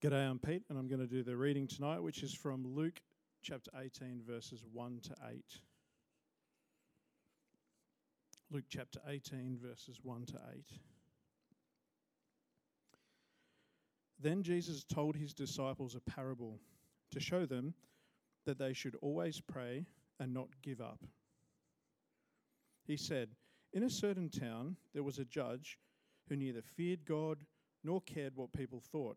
G'day, I'm Pete, and I'm going to do the reading tonight, which is from Luke chapter 18, verses 1 to 8. Luke chapter 18, verses 1 to 8. Then Jesus told his disciples a parable to show them that they should always pray and not give up. He said, In a certain town there was a judge who neither feared God nor cared what people thought.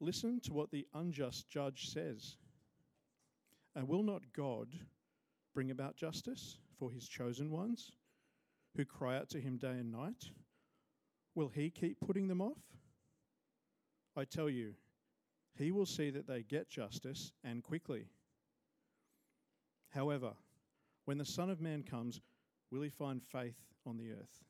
Listen to what the unjust judge says. And will not God bring about justice for his chosen ones who cry out to him day and night? Will he keep putting them off? I tell you, he will see that they get justice and quickly. However, when the Son of Man comes, will he find faith on the earth?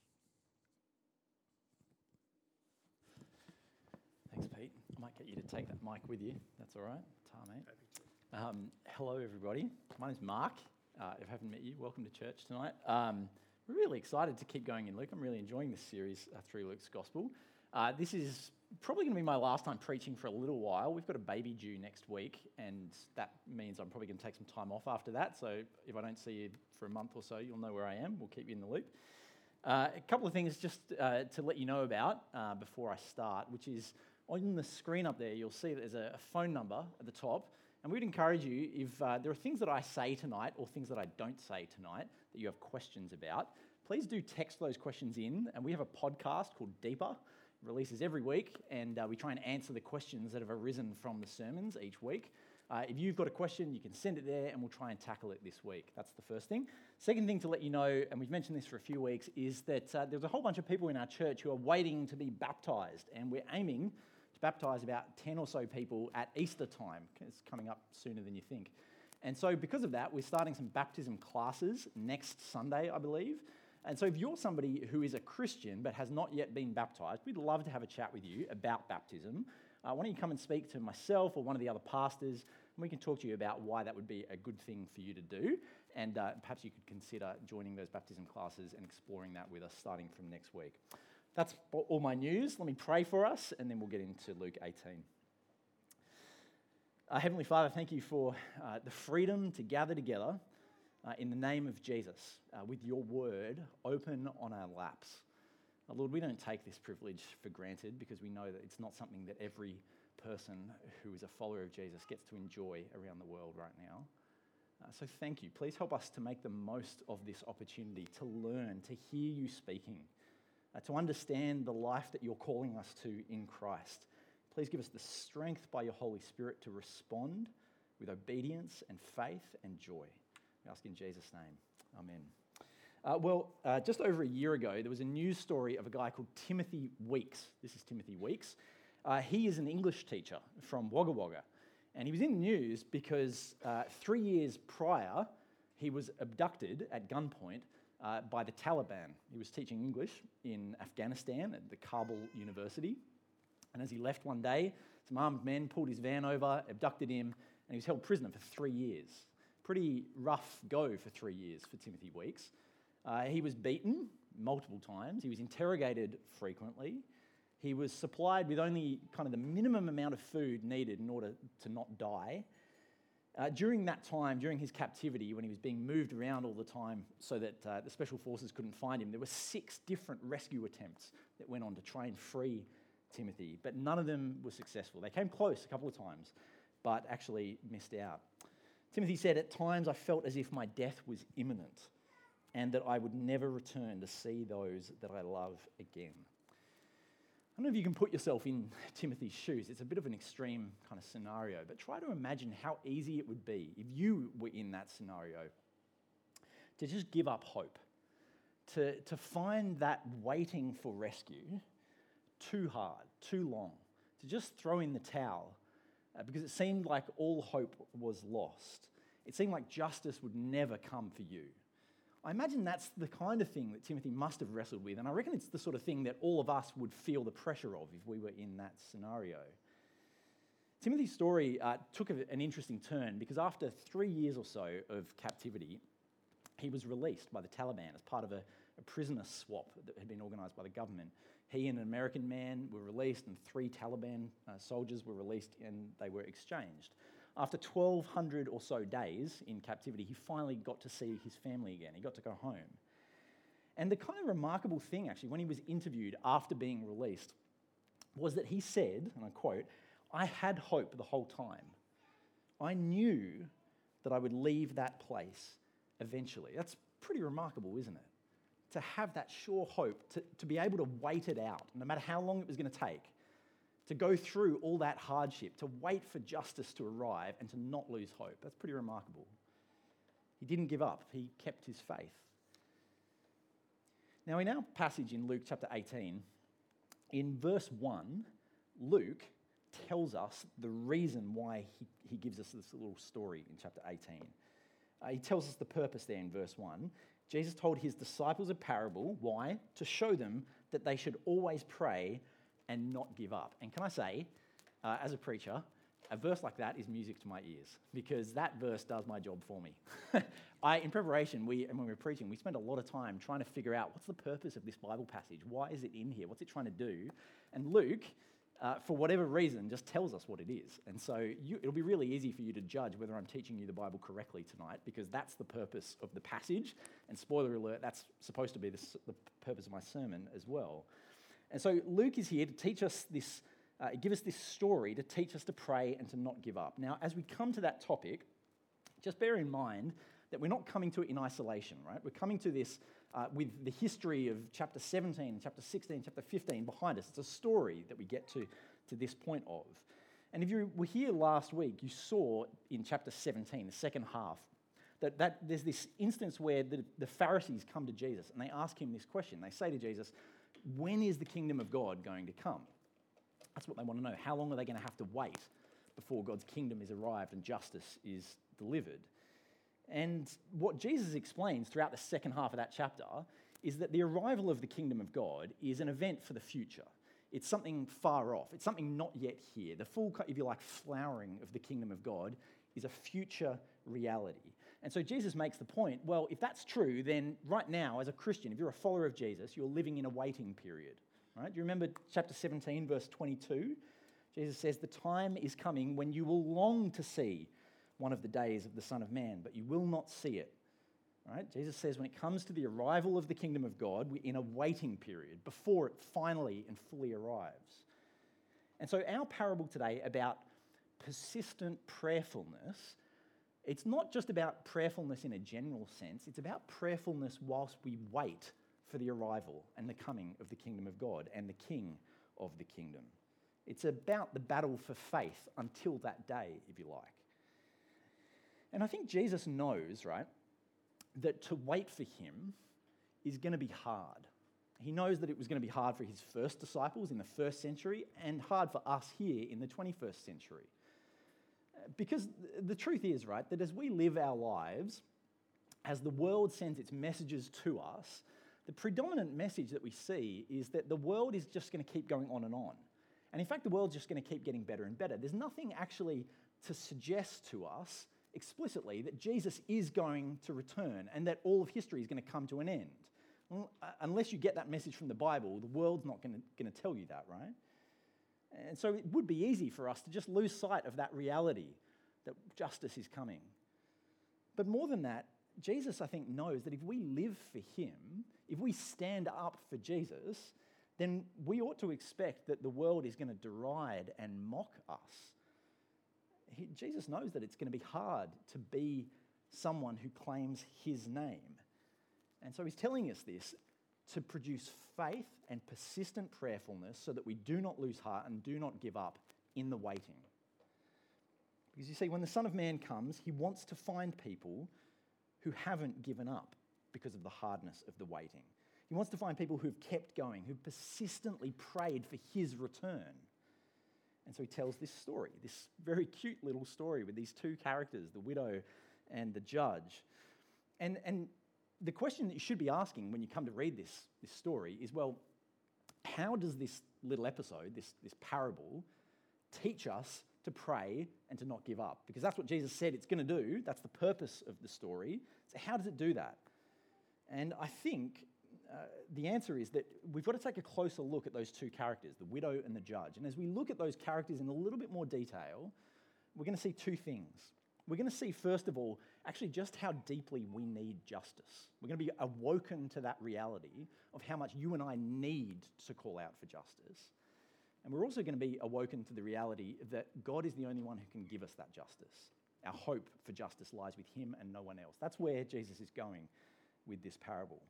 Thanks, Pete. I might get you to take that mic with you. That's all right. Tar, mate. Um, hello, everybody. My name's Mark. Uh, if I haven't met you, welcome to church tonight. Um, we're really excited to keep going in Luke. I'm really enjoying this series uh, through Luke's Gospel. Uh, this is probably going to be my last time preaching for a little while. We've got a baby due next week, and that means I'm probably going to take some time off after that. So if I don't see you for a month or so, you'll know where I am. We'll keep you in the loop. Uh, a couple of things just uh, to let you know about uh, before I start, which is on the screen up there, you'll see that there's a phone number at the top. And we'd encourage you, if uh, there are things that I say tonight or things that I don't say tonight that you have questions about, please do text those questions in. And we have a podcast called Deeper, it releases every week, and uh, we try and answer the questions that have arisen from the sermons each week. Uh, if you've got a question, you can send it there and we'll try and tackle it this week. That's the first thing. Second thing to let you know, and we've mentioned this for a few weeks, is that uh, there's a whole bunch of people in our church who are waiting to be baptized, and we're aiming baptize about 10 or so people at Easter time. It's coming up sooner than you think. And so, because of that, we're starting some baptism classes next Sunday, I believe. And so, if you're somebody who is a Christian but has not yet been baptized, we'd love to have a chat with you about baptism. Uh, why don't you come and speak to myself or one of the other pastors, and we can talk to you about why that would be a good thing for you to do. And uh, perhaps you could consider joining those baptism classes and exploring that with us starting from next week. That's all my news. Let me pray for us, and then we'll get into Luke 18. Uh, Heavenly Father, thank you for uh, the freedom to gather together uh, in the name of Jesus uh, with your word open on our laps. Uh, Lord, we don't take this privilege for granted because we know that it's not something that every person who is a follower of Jesus gets to enjoy around the world right now. Uh, so thank you. Please help us to make the most of this opportunity to learn, to hear you speaking to understand the life that you're calling us to in Christ. Please give us the strength by your Holy Spirit to respond with obedience and faith and joy. We ask in Jesus' name. Amen. Uh, well, uh, just over a year ago, there was a news story of a guy called Timothy Weeks. This is Timothy Weeks. Uh, he is an English teacher from Wagga Wagga. And he was in the news because uh, three years prior, he was abducted at gunpoint uh, by the Taliban. He was teaching English in Afghanistan at the Kabul University. And as he left one day, some armed men pulled his van over, abducted him, and he was held prisoner for three years. Pretty rough go for three years for Timothy Weeks. Uh, he was beaten multiple times, he was interrogated frequently. He was supplied with only kind of the minimum amount of food needed in order to not die. Uh, during that time, during his captivity, when he was being moved around all the time so that uh, the special forces couldn't find him, there were six different rescue attempts that went on to try and free Timothy, but none of them were successful. They came close a couple of times, but actually missed out. Timothy said, At times I felt as if my death was imminent and that I would never return to see those that I love again. I don't know if you can put yourself in Timothy's shoes. It's a bit of an extreme kind of scenario, but try to imagine how easy it would be if you were in that scenario to just give up hope, to, to find that waiting for rescue too hard, too long, to just throw in the towel uh, because it seemed like all hope was lost. It seemed like justice would never come for you. I imagine that's the kind of thing that Timothy must have wrestled with, and I reckon it's the sort of thing that all of us would feel the pressure of if we were in that scenario. Timothy's story uh, took an interesting turn because after three years or so of captivity, he was released by the Taliban as part of a, a prisoner swap that had been organised by the government. He and an American man were released, and three Taliban uh, soldiers were released, and they were exchanged. After 1,200 or so days in captivity, he finally got to see his family again. He got to go home. And the kind of remarkable thing, actually, when he was interviewed after being released, was that he said, and I quote, I had hope the whole time. I knew that I would leave that place eventually. That's pretty remarkable, isn't it? To have that sure hope, to, to be able to wait it out, no matter how long it was going to take, to go through all that hardship, to wait for justice to arrive and to not lose hope. That's pretty remarkable. He didn't give up, he kept his faith. Now, in our passage in Luke chapter 18, in verse 1, Luke tells us the reason why he, he gives us this little story in chapter 18. Uh, he tells us the purpose there in verse 1. Jesus told his disciples a parable. Why? To show them that they should always pray and not give up. And can I say, uh, as a preacher, a verse like that is music to my ears because that verse does my job for me. I, in preparation, we, and when we were preaching, we spent a lot of time trying to figure out what's the purpose of this Bible passage? Why is it in here? What's it trying to do? And Luke uh, for whatever reason, just tells us what it is. And so you, it'll be really easy for you to judge whether I'm teaching you the Bible correctly tonight, because that's the purpose of the passage. And spoiler alert, that's supposed to be the, the purpose of my sermon as well. And so Luke is here to teach us this, uh, give us this story to teach us to pray and to not give up. Now, as we come to that topic, just bear in mind that we're not coming to it in isolation, right? We're coming to this uh, with the history of chapter 17, chapter 16, chapter 15 behind us. It's a story that we get to, to this point of. And if you were here last week, you saw in chapter 17, the second half, that, that there's this instance where the, the Pharisees come to Jesus and they ask him this question. They say to Jesus, When is the kingdom of God going to come? That's what they want to know. How long are they going to have to wait before God's kingdom is arrived and justice is delivered? And what Jesus explains throughout the second half of that chapter is that the arrival of the kingdom of God is an event for the future. It's something far off, it's something not yet here. The full, if you like, flowering of the kingdom of God is a future reality. And so Jesus makes the point well, if that's true, then right now, as a Christian, if you're a follower of Jesus, you're living in a waiting period. Right? Do you remember chapter 17, verse 22? Jesus says, The time is coming when you will long to see one of the days of the Son of Man, but you will not see it. Right? Jesus says when it comes to the arrival of the kingdom of God, we're in a waiting period before it finally and fully arrives. And so, our parable today about persistent prayerfulness, it's not just about prayerfulness in a general sense, it's about prayerfulness whilst we wait for the arrival and the coming of the kingdom of God and the king of the kingdom. It's about the battle for faith until that day, if you like. And I think Jesus knows, right, that to wait for him is going to be hard. He knows that it was going to be hard for his first disciples in the first century and hard for us here in the 21st century. Because the truth is, right, that as we live our lives, as the world sends its messages to us, the predominant message that we see is that the world is just going to keep going on and on. And in fact, the world's just going to keep getting better and better. There's nothing actually to suggest to us explicitly that Jesus is going to return and that all of history is going to come to an end. Uh, unless you get that message from the Bible, the world's not going to, going to tell you that, right? And so it would be easy for us to just lose sight of that reality that justice is coming. But more than that, Jesus, I think, knows that if we live for Him, if we stand up for Jesus, then we ought to expect that the world is going to deride and mock us he, Jesus knows that it's going to be hard to be someone who claims his name. And so he's telling us this to produce faith and persistent prayerfulness so that we do not lose heart and do not give up in the waiting. Because you see, when the Son of Man comes, he wants to find people who haven't given up because of the hardness of the waiting. He wants to find people who've kept going, who've persistently prayed for his return. And so he tells this story, this very cute little story with these two characters, the widow and the judge. And, and the question that you should be asking when you come to read this, this story is well, how does this little episode, this, this parable, teach us to pray and to not give up? Because that's what Jesus said it's going to do. That's the purpose of the story. So, how does it do that? And I think uh, the answer is that we've got to take a closer look at those two characters, the widow and the judge. And as we look at those characters in a little bit more detail, we're going to see two things. We're going to see, first of all, actually just how deeply we need justice. We're going to be awoken to that reality of how much you and I need to call out for justice. And we're also going to be awoken to the reality that God is the only one who can give us that justice. Our hope for justice lies with Him and no one else. That's where Jesus is going with this parable.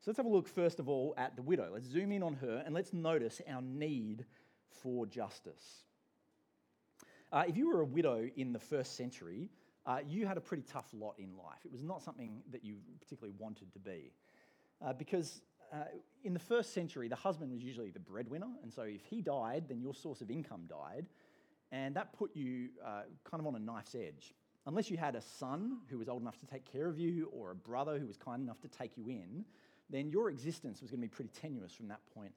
So let's have a look, first of all, at the widow. Let's zoom in on her and let's notice our need for justice. Uh, if you were a widow in the first century, uh, you had a pretty tough lot in life. It was not something that you particularly wanted to be. Uh, because uh, in the first century, the husband was usually the breadwinner, and so if he died, then your source of income died, and that put you uh, kind of on a knife's edge. Unless you had a son who was old enough to take care of you, or a brother who was kind enough to take you in, then your existence was going to be pretty tenuous from that point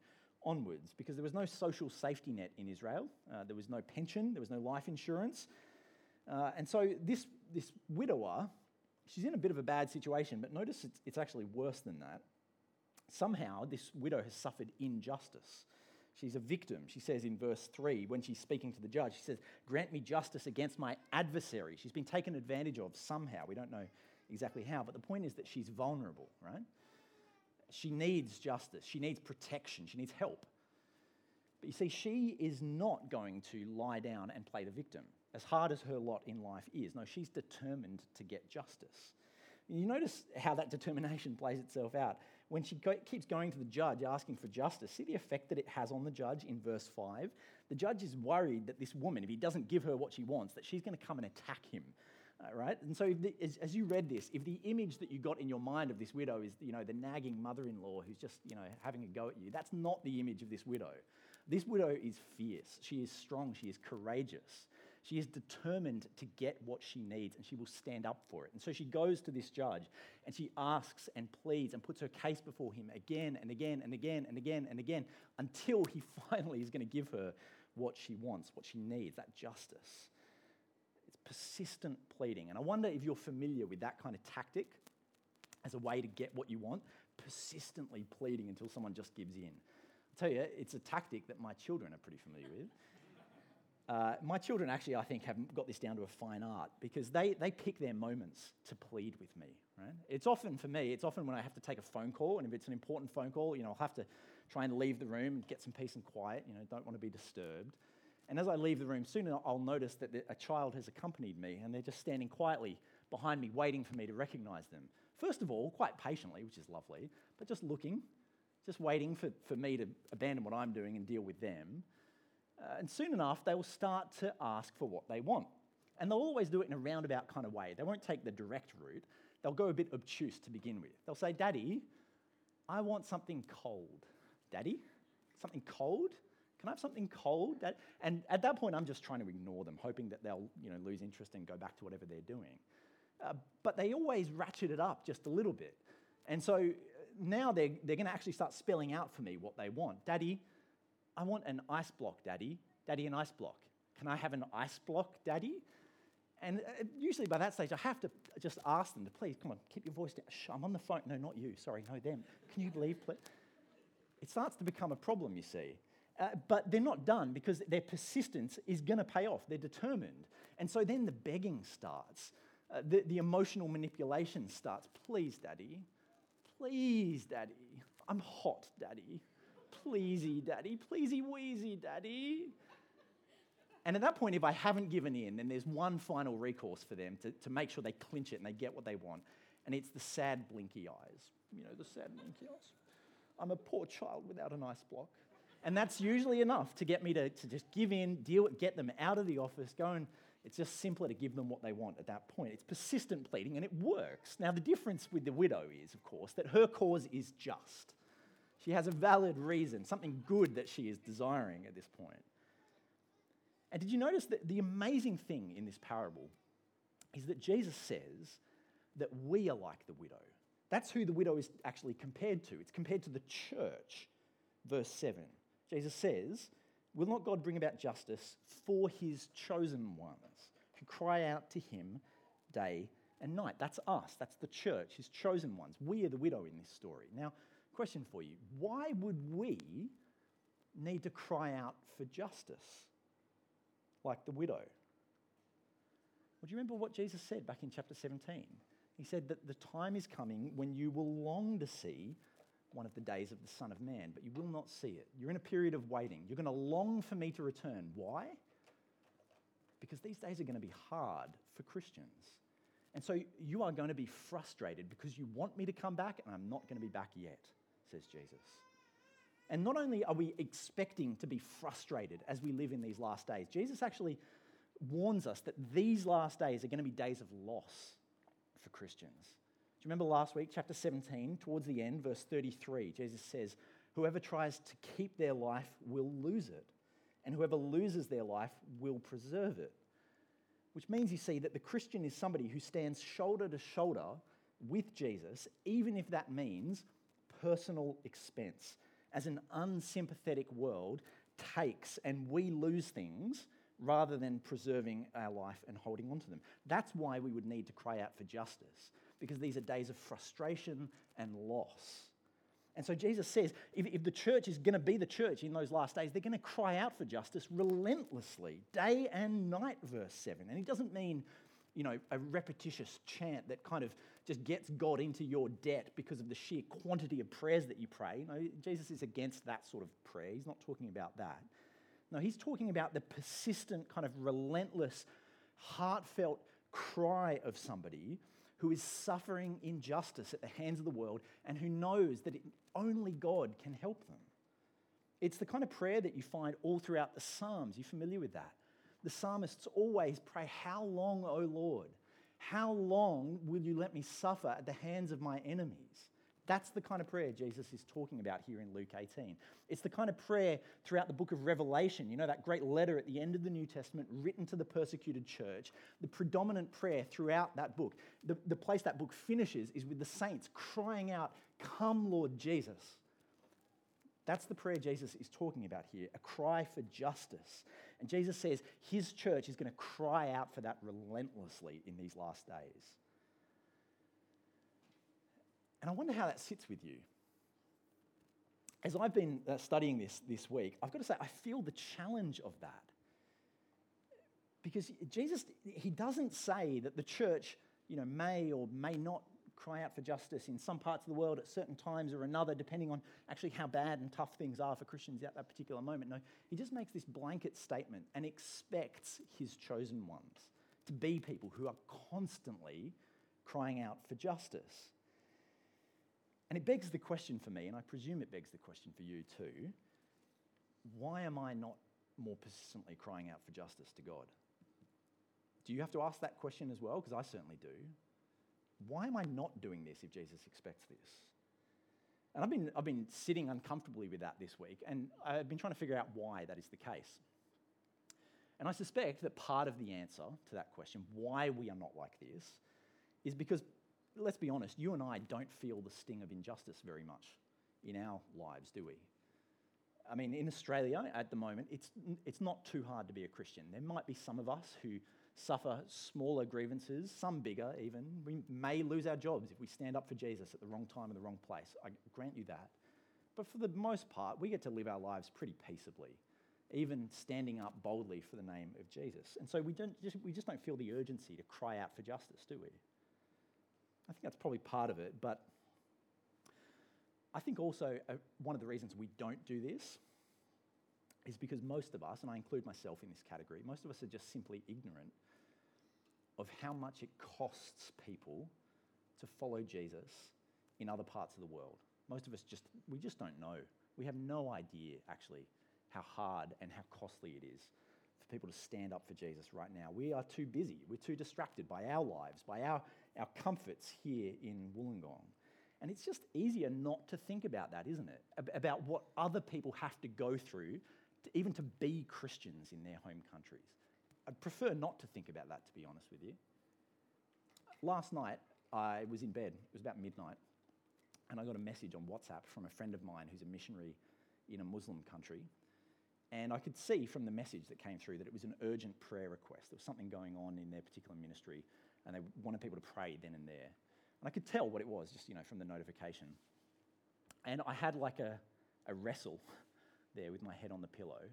onwards because there was no social safety net in Israel. Uh, there was no pension, there was no life insurance. Uh, and so this, this widower, she's in a bit of a bad situation, but notice it's, it's actually worse than that. Somehow, this widow has suffered injustice. She's a victim. She says in verse 3, when she's speaking to the judge, she says, Grant me justice against my adversary. She's been taken advantage of somehow. We don't know exactly how, but the point is that she's vulnerable, right? She needs justice. She needs protection. She needs help. But you see, she is not going to lie down and play the victim as hard as her lot in life is. No, she's determined to get justice. You notice how that determination plays itself out. When she go, keeps going to the judge asking for justice, see the effect that it has on the judge in verse 5? The judge is worried that this woman, if he doesn't give her what she wants, that she's going to come and attack him. Uh, right? And so, the, as, as, you read this, if the image that you got in your mind of this widow is, you know, the nagging mother-in-law who's just, you know, having a go at you, that's not the image of this widow. This widow is fierce. She is strong. She is courageous. She is determined to get what she needs and she will stand up for it. And so she goes to this judge and she asks and pleads and puts her case before him again and again and again and again and again until he finally is going to give her what she wants, what she needs, that justice. Persistent pleading. And I wonder if you're familiar with that kind of tactic as a way to get what you want, persistently pleading until someone just gives in. I'll tell you, it's a tactic that my children are pretty familiar with. Uh, my children actually, I think, have got this down to a fine art because they, they pick their moments to plead with me, right? It's often, for me, it's often when I have to take a phone call, and if it's an important phone call, you know, I'll have to try and leave the room and get some peace and quiet, you know, don't want to be disturbed. And as I leave the room, soon I'll notice that a child has accompanied me, and they're just standing quietly behind me, waiting for me to recognize them. First of all, quite patiently, which is lovely, but just looking, just waiting for, for me to abandon what I'm doing and deal with them. Uh, and soon enough, they will start to ask for what they want. And they'll always do it in a roundabout kind of way. They won't take the direct route. They'll go a bit obtuse to begin with. They'll say, Daddy, I want something cold. Daddy, something cold? Can I have something cold? Dad? And at that point, I'm just trying to ignore them, hoping that they'll you know, lose interest and go back to whatever they're doing. Uh, but they always ratchet it up just a little bit. And so uh, now they're, they're going to actually start spelling out for me what they want. Daddy, I want an ice block, Daddy. Daddy, an ice block. Can I have an ice block, Daddy? And uh, usually by that stage, I have to just ask them to please, come on, keep your voice down. Shh, I'm on the phone. No, not you. Sorry, no, them. Can you believe? It starts to become a problem, you see. Uh, but they're not done because their persistence is going to pay off. They're determined. And so then the begging starts, uh, the, the emotional manipulation starts. Please, Daddy. Please, Daddy. I'm hot, Daddy pleasey, daddy, pleasey wheezy, daddy. And at that point, if I haven't given in, then there's one final recourse for them to, to make sure they clinch it and they get what they want. And it's the sad blinky eyes. You know, the sad blinky eyes. I'm a poor child without an ice block. And that's usually enough to get me to, to just give in, deal, get them out of the office, go and it's just simpler to give them what they want at that point. It's persistent pleading and it works. Now, the difference with the widow is, of course, that her cause is just. She has a valid reason, something good that she is desiring at this point. And did you notice that the amazing thing in this parable is that Jesus says that we are like the widow. That's who the widow is actually compared to. It's compared to the church. Verse 7. Jesus says, Will not God bring about justice for his chosen ones who cry out to him day and night? That's us. That's the church, his chosen ones. We are the widow in this story. Now, question for you why would we need to cry out for justice like the widow? Well, do you remember what Jesus said back in chapter 17? He said that the time is coming when you will long to see one of the days of the Son of Man, but you will not see it. You're in a period of waiting. You're going to long for me to return. Why? Because these days are going to be hard for Christians. And so you are going to be frustrated because you want me to come back, and I'm not going to be back yet, says Jesus. And not only are we expecting to be frustrated as we live in these last days, Jesus actually warns us that these last days are going to be days of loss for Christians. You remember last week, chapter 17, towards the end, verse 33? Jesus says, Whoever tries to keep their life will lose it, and whoever loses their life will preserve it. Which means, you see, that the Christian is somebody who stands shoulder to shoulder with Jesus, even if that means personal expense, as an unsympathetic world takes and we lose things rather than preserving our life and holding on to them. That's why we would need to cry out for justice, because these are days of frustration and loss. And so Jesus says if, if the church is going to be the church in those last days, they're going to cry out for justice relentlessly, day and night, verse 7. And he doesn't mean, you know, a repetitious chant that kind of just gets God into your debt because of the sheer quantity of prayers that you pray. No, Jesus is against that sort of prayer. He's not talking about that. No, he's talking about the persistent, kind of relentless, heartfelt cry of somebody who is suffering injustice at the hands of the world and who knows that only God can help them. It's the kind of prayer that you find all throughout the Psalms. You familiar with that? The psalmists always pray, How long, O Lord? How long will you let me suffer at the hands of my enemies? That's the kind of prayer Jesus is talking about here in Luke 18. It's the kind of prayer throughout the book of Revelation. You know, that great letter at the end of the New Testament written to the persecuted church. The predominant prayer throughout that book, the, the place that book finishes is with the saints crying out, Come, Lord Jesus. That's the prayer Jesus is talking about here a cry for justice. And Jesus says his church is going to cry out for that relentlessly in these last days. And I wonder how that sits with you. As I've been uh, studying this this week, I've got to say, I feel the challenge of that. Because Jesus, he doesn't say that the church, you know, may or may not cry out for justice in some parts of the world at certain times or another, depending on actually how bad and tough things are for Christians at that particular moment. No, he just makes this blanket statement and expects his chosen ones to be people who are constantly crying out for justice. And it begs the question for me, and I presume it begs the question for you too why am I not more persistently crying out for justice to God? Do you have to ask that question as well? Because I certainly do. Why am I not doing this if Jesus expects this? And I've been, I've been sitting uncomfortably with that this week, and I've been trying to figure out why that is the case. And I suspect that part of the answer to that question, why we are not like this, is because let's be honest, you and I don't feel the sting of injustice very much in our lives, do we? I mean, in Australia at the moment, it's, it's not too hard to be a Christian. There might be some of us who suffer smaller grievances, some bigger even. We may lose our jobs if we stand up for Jesus at the wrong time in the wrong place. I grant you that. But for the most part, we get to live our lives pretty peaceably, even standing up boldly for the name of Jesus. And so we, don't just, we just don't feel the urgency to cry out for justice, do we? I think that's probably part of it, but I think also uh, one of the reasons we don't do this is because most of us, and I include myself in this category, most of us are just simply ignorant of how much it costs people to follow Jesus in other parts of the world. Most of us just, we just don't know. We have no idea, actually, how hard and how costly it is people to stand up for Jesus right now. We are too busy. We're too distracted by our lives, by our our comforts here in Wollongong. And it's just easier not to think about that, isn't it? About what other people have to go through to, even to be Christians in their home countries. I'd prefer not to think about that, to be honest with you. Last night, I was in bed. It was about midnight. And I got a message on WhatsApp from a friend of mine who's a missionary in a Muslim country. And I could see from the message that came through that it was an urgent prayer request. There was something going on in their particular ministry, and they wanted people to pray then and there. And I could tell what it was just, you know, from the notification. And I had like a, a wrestle there with my head on the pillow.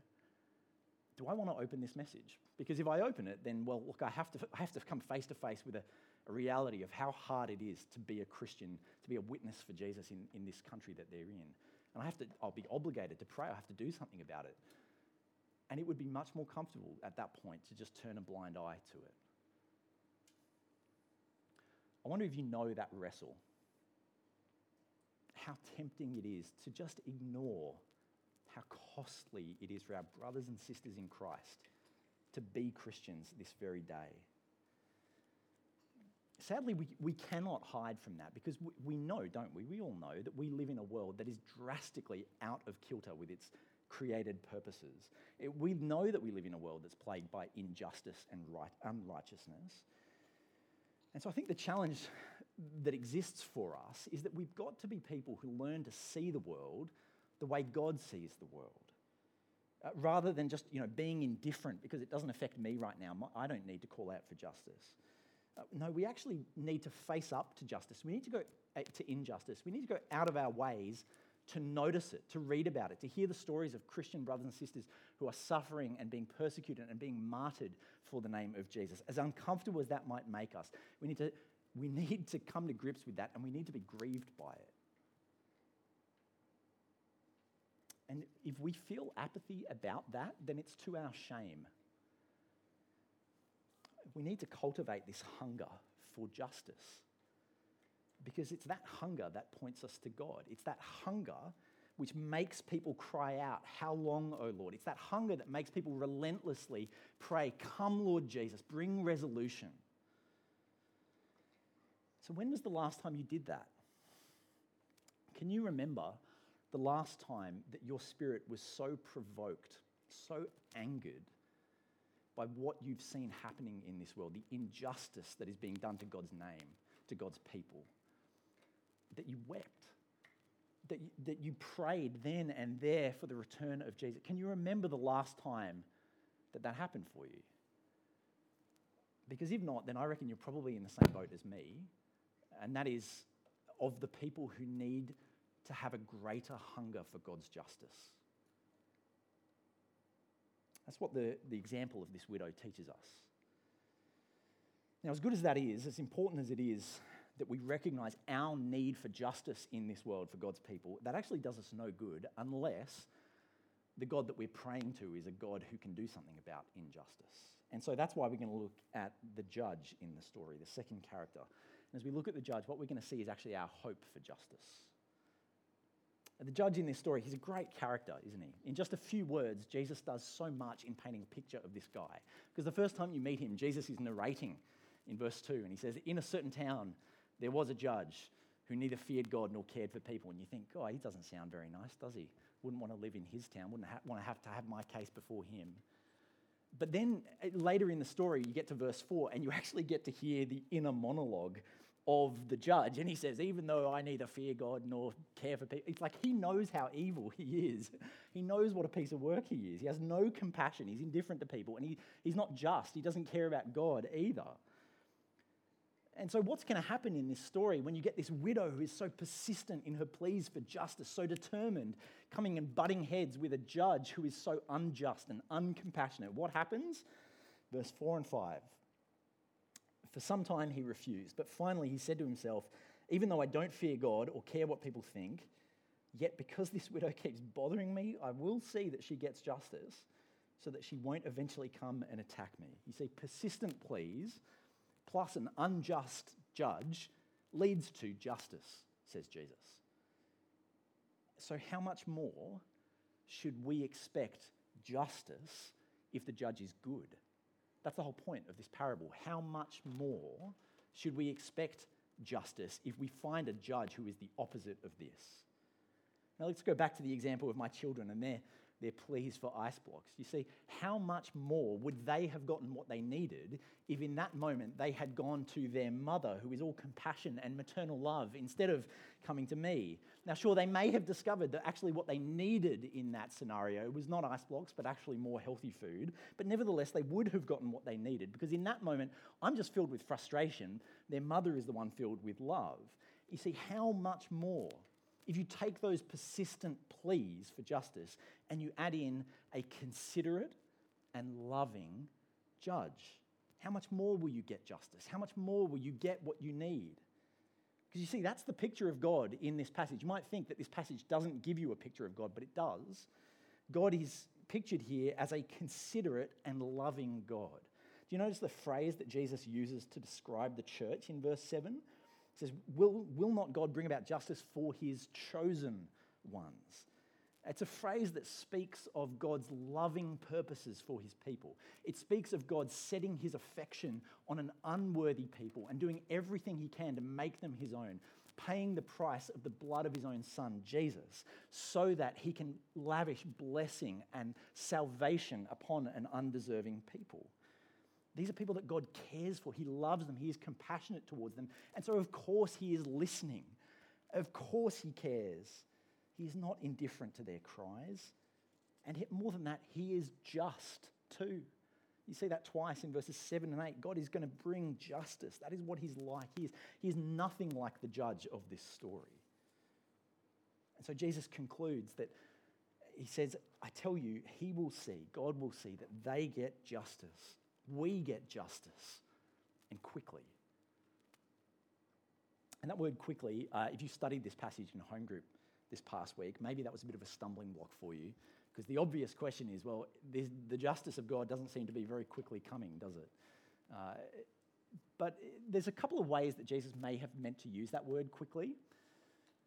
Do I want to open this message? Because if I open it, then, well, look, I have to, I have to come face to face with a, a reality of how hard it is to be a Christian, to be a witness for Jesus in, in this country that they're in. And I have to, I'll be obligated to pray. I have to do something about it. And it would be much more comfortable at that point to just turn a blind eye to it. I wonder if you know that wrestle. How tempting it is to just ignore how costly it is for our brothers and sisters in Christ to be Christians this very day. Sadly, we, we cannot hide from that because we, we know, don't we? We all know that we live in a world that is drastically out of kilter with its created purposes. It, we know that we live in a world that's plagued by injustice and right, unrighteousness. And so I think the challenge that exists for us is that we've got to be people who learn to see the world the way God sees the world. Uh, rather than just you know, being indifferent because it doesn't affect me right now. I don't need to call out for justice. Uh, no, we actually need to face up to justice. We need to go uh, to injustice. We need to go out of our ways to notice it, to read about it, to hear the stories of Christian brothers and sisters who are suffering and being persecuted and being martyred for the name of Jesus. As uncomfortable as that might make us, we need to, we need to come to grips with that and we need to be grieved by it. And if we feel apathy about that, then it's to our shame. We need to cultivate this hunger for justice because it's that hunger that points us to God. It's that hunger which makes people cry out, How long, O Lord? It's that hunger that makes people relentlessly pray, Come, Lord Jesus, bring resolution. So, when was the last time you did that? Can you remember the last time that your spirit was so provoked, so angered by what you've seen happening in this world, the injustice that is being done to God's name, to God's people? That you wept, that you, that you prayed then and there for the return of Jesus. Can you remember the last time that that happened for you? Because if not, then I reckon you're probably in the same boat as me, and that is of the people who need to have a greater hunger for God's justice. That's what the, the example of this widow teaches us. Now, as good as that is, as important as it is that we recognize our need for justice in this world for God's people, that actually does us no good unless the God that we're praying to is a God who can do something about injustice. And so that's why we're going to look at the judge in the story, the second character. And as we look at the judge, what we're going to see is actually our hope for justice. The judge in this story, he's a great character, isn't he? In just a few words, Jesus does so much in painting a picture of this guy. Because the first time you meet him, Jesus is narrating in verse 2, and he says, In a certain town, there was a judge who neither feared God nor cared for people. And you think, oh, he doesn't sound very nice, does he? Wouldn't want to live in his town, wouldn't ha- want to have to have my case before him. But then uh, later in the story, you get to verse 4 and you actually get to hear the inner monologue of the judge. And he says, Even though I neither fear God nor care for people, it's like he knows how evil he is. He knows what a piece of work he is. He has no compassion. He's indifferent to people. And he, he's not just. He doesn't care about God either. And so, what's going to happen in this story when you get this widow who is so persistent in her pleas for justice, so determined, coming and butting heads with a judge who is so unjust and uncompassionate? What happens? Verse 4 and 5. For some time he refused, but finally he said to himself, Even though I don't fear God or care what people think, yet because this widow keeps bothering me, I will see that she gets justice so that she won't eventually come and attack me. You see, persistent pleas plus an unjust judge leads to justice, says Jesus. So, how much more should we expect justice if the judge is good? That's the whole point of this parable. How much more should we expect justice if we find a judge who is the opposite of this? Now, let's go back to the example of my children and their, their pleas for ice blocks. You see, how much more would they have gotten what they needed if in that moment they had gone to their mother, who is all compassion and maternal love, instead of coming to me? Now, sure, they may have discovered that actually what they needed in that scenario was not ice blocks, but actually more healthy food. But nevertheless, they would have gotten what they needed because in that moment, I'm just filled with frustration. Their mother is the one filled with love. You see, how much more? If you take those persistent pleas for justice and you add in a considerate and loving judge, how much more will you get justice? How much more will you get what you need? Because you see, that's the picture of God in this passage. You might think that this passage doesn't give you a picture of God, but it does. God is pictured here as a considerate and loving God. Do you notice the phrase that Jesus uses to describe the church in verse 7? It says, will, will not God bring about justice for his chosen ones? It's a phrase that speaks of God's loving purposes for his people. It speaks of God setting his affection on an unworthy people and doing everything he can to make them his own, paying the price of the blood of his own son, Jesus, so that he can lavish blessing and salvation upon an undeserving people. These are people that God cares for. He loves them. He is compassionate towards them. And so, of course, He is listening. Of course, He cares. He is not indifferent to their cries. And more than that, He is just too. You see that twice in verses 7 and 8. God is going to bring justice. That is what He's like. He is, he is nothing like the judge of this story. And so Jesus concludes that He says, I tell you, He will see, God will see that they get justice we get justice and quickly. And that word quickly, uh, if you studied this passage in home group this past week, maybe that was a bit of a stumbling block for you. Because the obvious question is well, the justice of God doesn't seem to be very quickly coming, does it? Uh, but there's a couple of ways that Jesus may have meant to use that word quickly.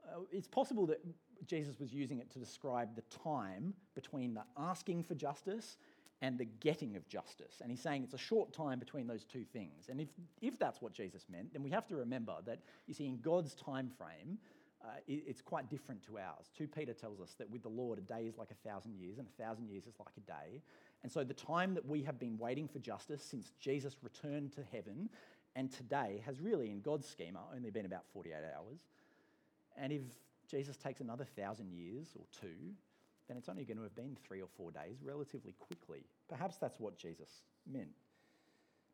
Uh, it's possible that Jesus was using it to describe the time between the asking for justice and the getting of justice. And he's saying it's a short time between those two things. And if, if that's what Jesus meant, then we have to remember that, you see, in God's time frame, uh, it, it's quite different to ours. 2 Peter tells us that with the Lord, a day is like a thousand years, and a thousand years is like a day. And so the time that we have been waiting for justice since Jesus returned to heaven and today has really, in God's schema, only been about 48 hours. And if Jesus takes another thousand years or two, then it's only going to have been three or four days relatively quickly. Perhaps that's what Jesus meant.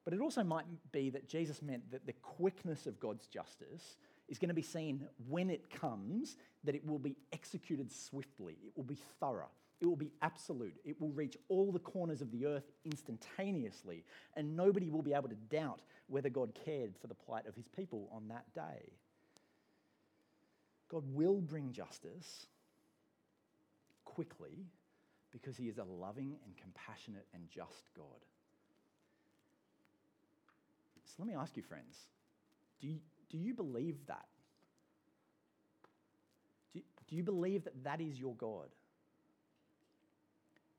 But it also might be that Jesus meant that the quickness of God's justice is going to be seen when it comes, that it will be executed swiftly, it will be thorough, it will be absolute, it will reach all the corners of the earth instantaneously, and nobody will be able to doubt whether God cared for the plight of his people on that day. God will bring justice, quickly because he is a loving and compassionate and just God. So let me ask you, friends, do you, do you believe that? Do, do you believe that that is your God?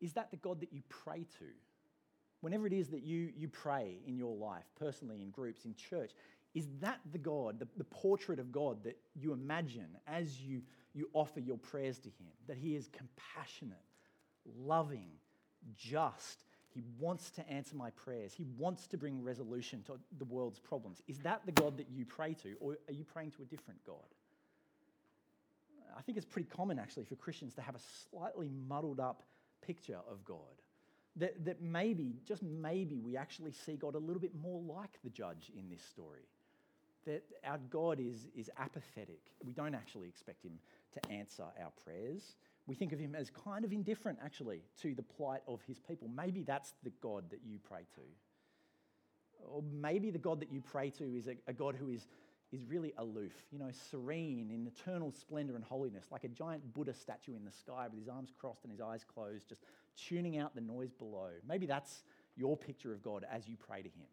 Is that the God that you pray to? Whenever it is that you, you pray in your life, personally, in groups, in church, is that the God, the, the portrait of God that you imagine as you you offer your prayers to Him, that He is compassionate, loving, just. He wants to answer my prayers. He wants to bring resolution to the world's problems. Is that the God that you pray to, or are you praying to a different God? I think it's pretty common, actually, for Christians to have a slightly muddled up picture of God. That, that maybe, just maybe, we actually see God a little bit more like the judge in this story. That our God is, is apathetic. We don't actually expect him to answer our prayers. We think of him as kind of indifferent, actually, to the plight of his people. Maybe that's the God that you pray to. Or maybe the God that you pray to is a, a God who is, is really aloof, you know, serene in eternal splendor and holiness, like a giant Buddha statue in the sky with his arms crossed and his eyes closed, just tuning out the noise below. Maybe that's your picture of God as you pray to him.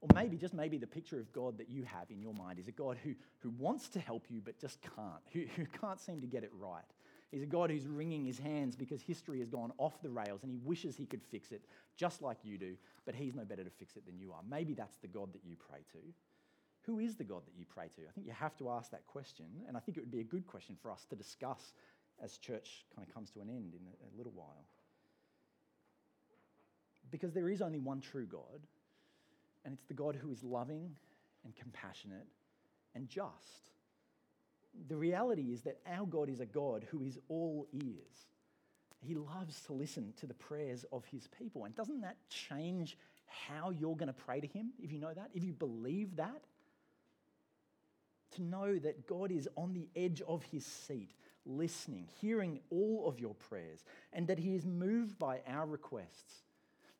Or maybe, just maybe, the picture of God that you have in your mind is a God who, who wants to help you but just can't, who, who can't seem to get it right. He's a God who's wringing his hands because history has gone off the rails and he wishes he could fix it just like you do, but he's no better to fix it than you are. Maybe that's the God that you pray to. Who is the God that you pray to? I think you have to ask that question, and I think it would be a good question for us to discuss as church kind of comes to an end in a, a little while. Because there is only one true God, and it's the God who is loving and compassionate and just. The reality is that our God is a God who is all ears. He loves to listen to the prayers of his people. And doesn't that change how you're going to pray to him if you know that? If you believe that? To know that God is on the edge of his seat, listening, hearing all of your prayers, and that he is moved by our requests.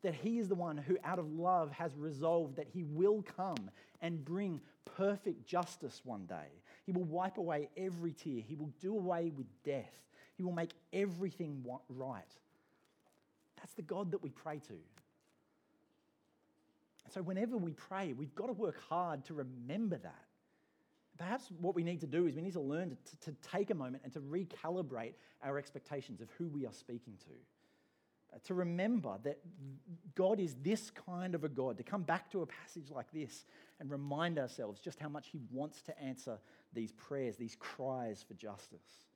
That he is the one who, out of love, has resolved that he will come and bring perfect justice one day. He will wipe away every tear, he will do away with death. He will make everything right. That's the God that we pray to. So, whenever we pray, we've got to work hard to remember that. Perhaps what we need to do is we need to learn to, to, take a moment and to recalibrate our expectations of who we are speaking to. To remember that God is this kind of a God, to come back to a passage like this and remind ourselves just how much He wants to answer these prayers, these cries for justice.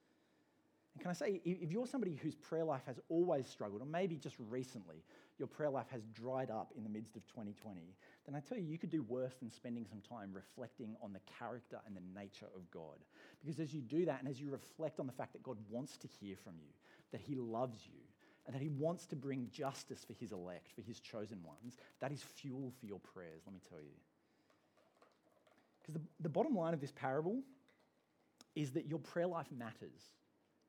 And can I say, if you're somebody whose prayer life has always struggled, or maybe just recently your prayer life has dried up in the midst of 2020, then I tell you, you could do worse than spending some time reflecting on the character and the nature of God. Because as you do that, and as you reflect on the fact that God wants to hear from you, that He loves you, and that He wants to bring justice for His elect, for His chosen ones, that is fuel for your prayers, let me tell you. Because the, the bottom line of this parable is that your prayer life matters.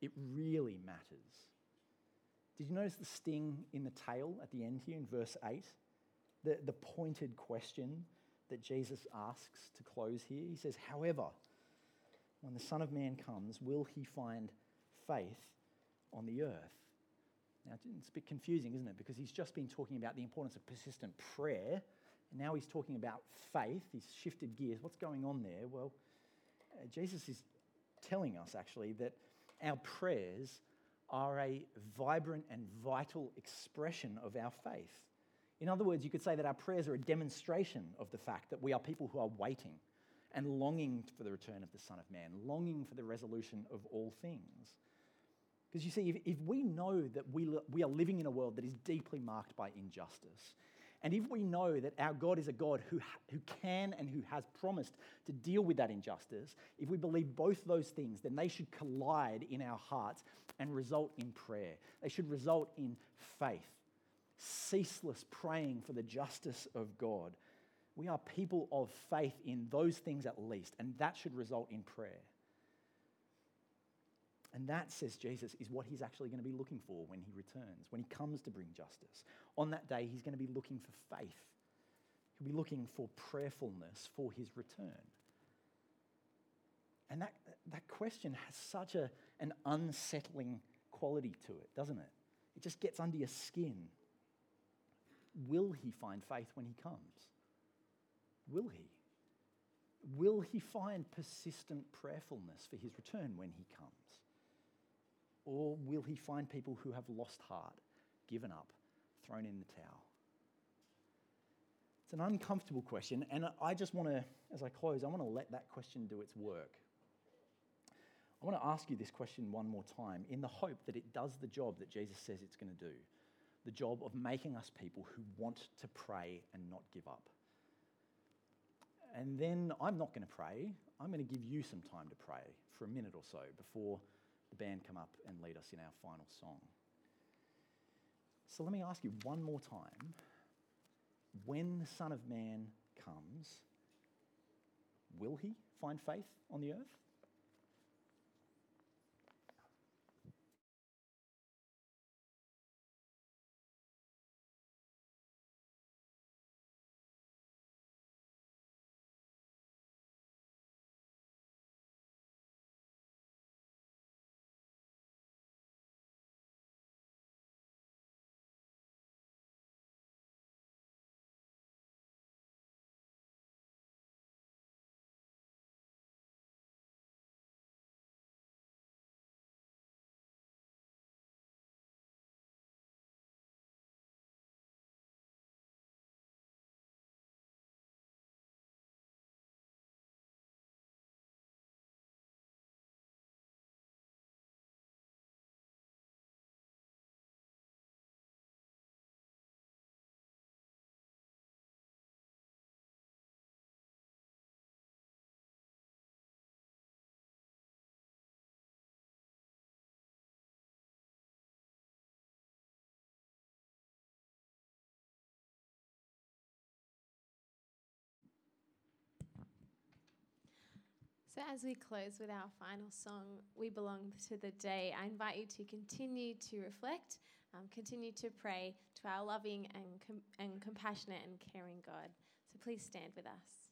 It really matters. Did you notice the sting in the tail at the end here in verse 8? The, the pointed question that Jesus asks to close here. He says, However, when the Son of Man comes, will he find faith on the earth? Now, it's a bit confusing, isn't it? Because he's just been talking about the importance of persistent prayer, and now he's talking about faith. He's shifted gears. What's going on there? Well, uh, Jesus is telling us actually that our prayers are a vibrant and vital expression of our faith. In other words, you could say that our prayers are a demonstration of the fact that we are people who are waiting and longing for the return of the Son of Man, longing for the resolution of all things. Because you see, if, if we know that we, we are living in a world that is deeply marked by injustice, and if we know that our God is a God who, who can and who has promised to deal with that injustice, if we believe both those things, then they should collide in our hearts and result in prayer. They should result in faith, ceaseless praying for the justice of God. We are people of faith in those things at least, and that should result in prayer. And that, says Jesus, is what he's actually going to be looking for when he returns, when he comes to bring justice. On that day, he's going to be looking for faith. He'll be looking for prayerfulness for his return. And that, that question has such a, an unsettling quality to it, doesn't it? It just gets under your skin. Will he find faith when he comes? Will he? Will he find persistent prayerfulness for his return when he comes? Or will he find people who have lost heart, given up, thrown in the towel? It's an uncomfortable question, and I just want to, as I close, I want to let that question do its work. I want to ask you this question one more time in the hope that it does the job that Jesus says it's going to do the job of making us people who want to pray and not give up. And then I'm not going to pray. I'm going to give you some time to pray for a minute or so before the band come up and lead us in our final song. So let me ask you one more time when the Son of Man comes, will he find faith on the earth? So, as we close with our final song, We Belong to the Day, I invite you to continue to reflect, um, continue to pray to our loving and, com- and compassionate and caring God. So, please stand with us.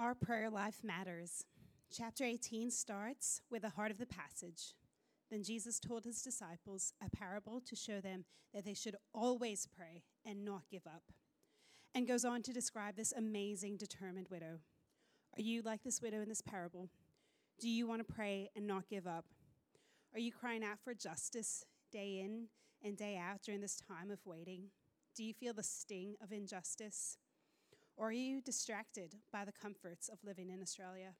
Our prayer life matters. Chapter 18 starts with the heart of the passage. Then Jesus told his disciples a parable to show them that they should always pray and not give up, and goes on to describe this amazing, determined widow. Are you like this widow in this parable? Do you want to pray and not give up? Are you crying out for justice day in and day out during this time of waiting? Do you feel the sting of injustice? Or are you distracted by the comforts of living in Australia?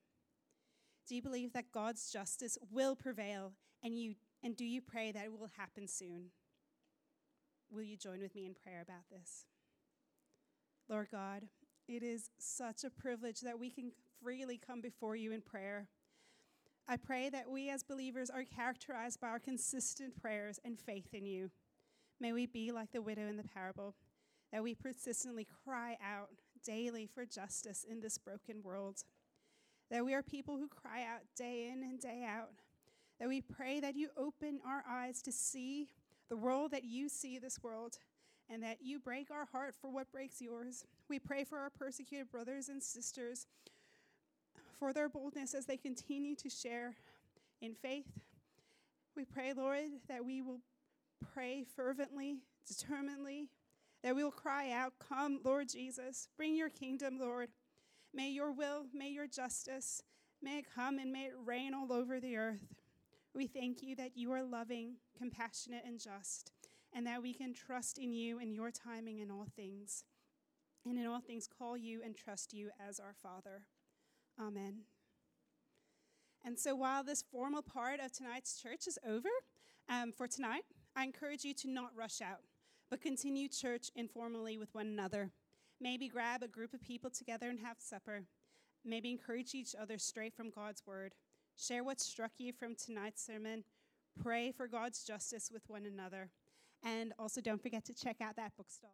Do you believe that God's justice will prevail and, you, and do you pray that it will happen soon? Will you join with me in prayer about this? Lord God, it is such a privilege that we can freely come before you in prayer. I pray that we as believers are characterized by our consistent prayers and faith in you. May we be like the widow in the parable, that we persistently cry out daily for justice in this broken world. That we are people who cry out day in and day out. That we pray that you open our eyes to see the world that you see this world, and that you break our heart for what breaks yours. We pray for our persecuted brothers and sisters for their boldness as they continue to share in faith. We pray, Lord, that we will pray fervently, determinedly, that we will cry out, Come, Lord Jesus, bring your kingdom, Lord. May your will, may your justice, may it come and may it reign all over the earth. We thank you that you are loving, compassionate, and just, and that we can trust in you and your timing in all things. And in all things, call you and trust you as our Father. Amen. And so while this formal part of tonight's church is over um, for tonight, I encourage you to not rush out, but continue church informally with one another. Maybe grab a group of people together and have supper. Maybe encourage each other straight from God's word. Share what struck you from tonight's sermon. Pray for God's justice with one another. And also, don't forget to check out that bookstore.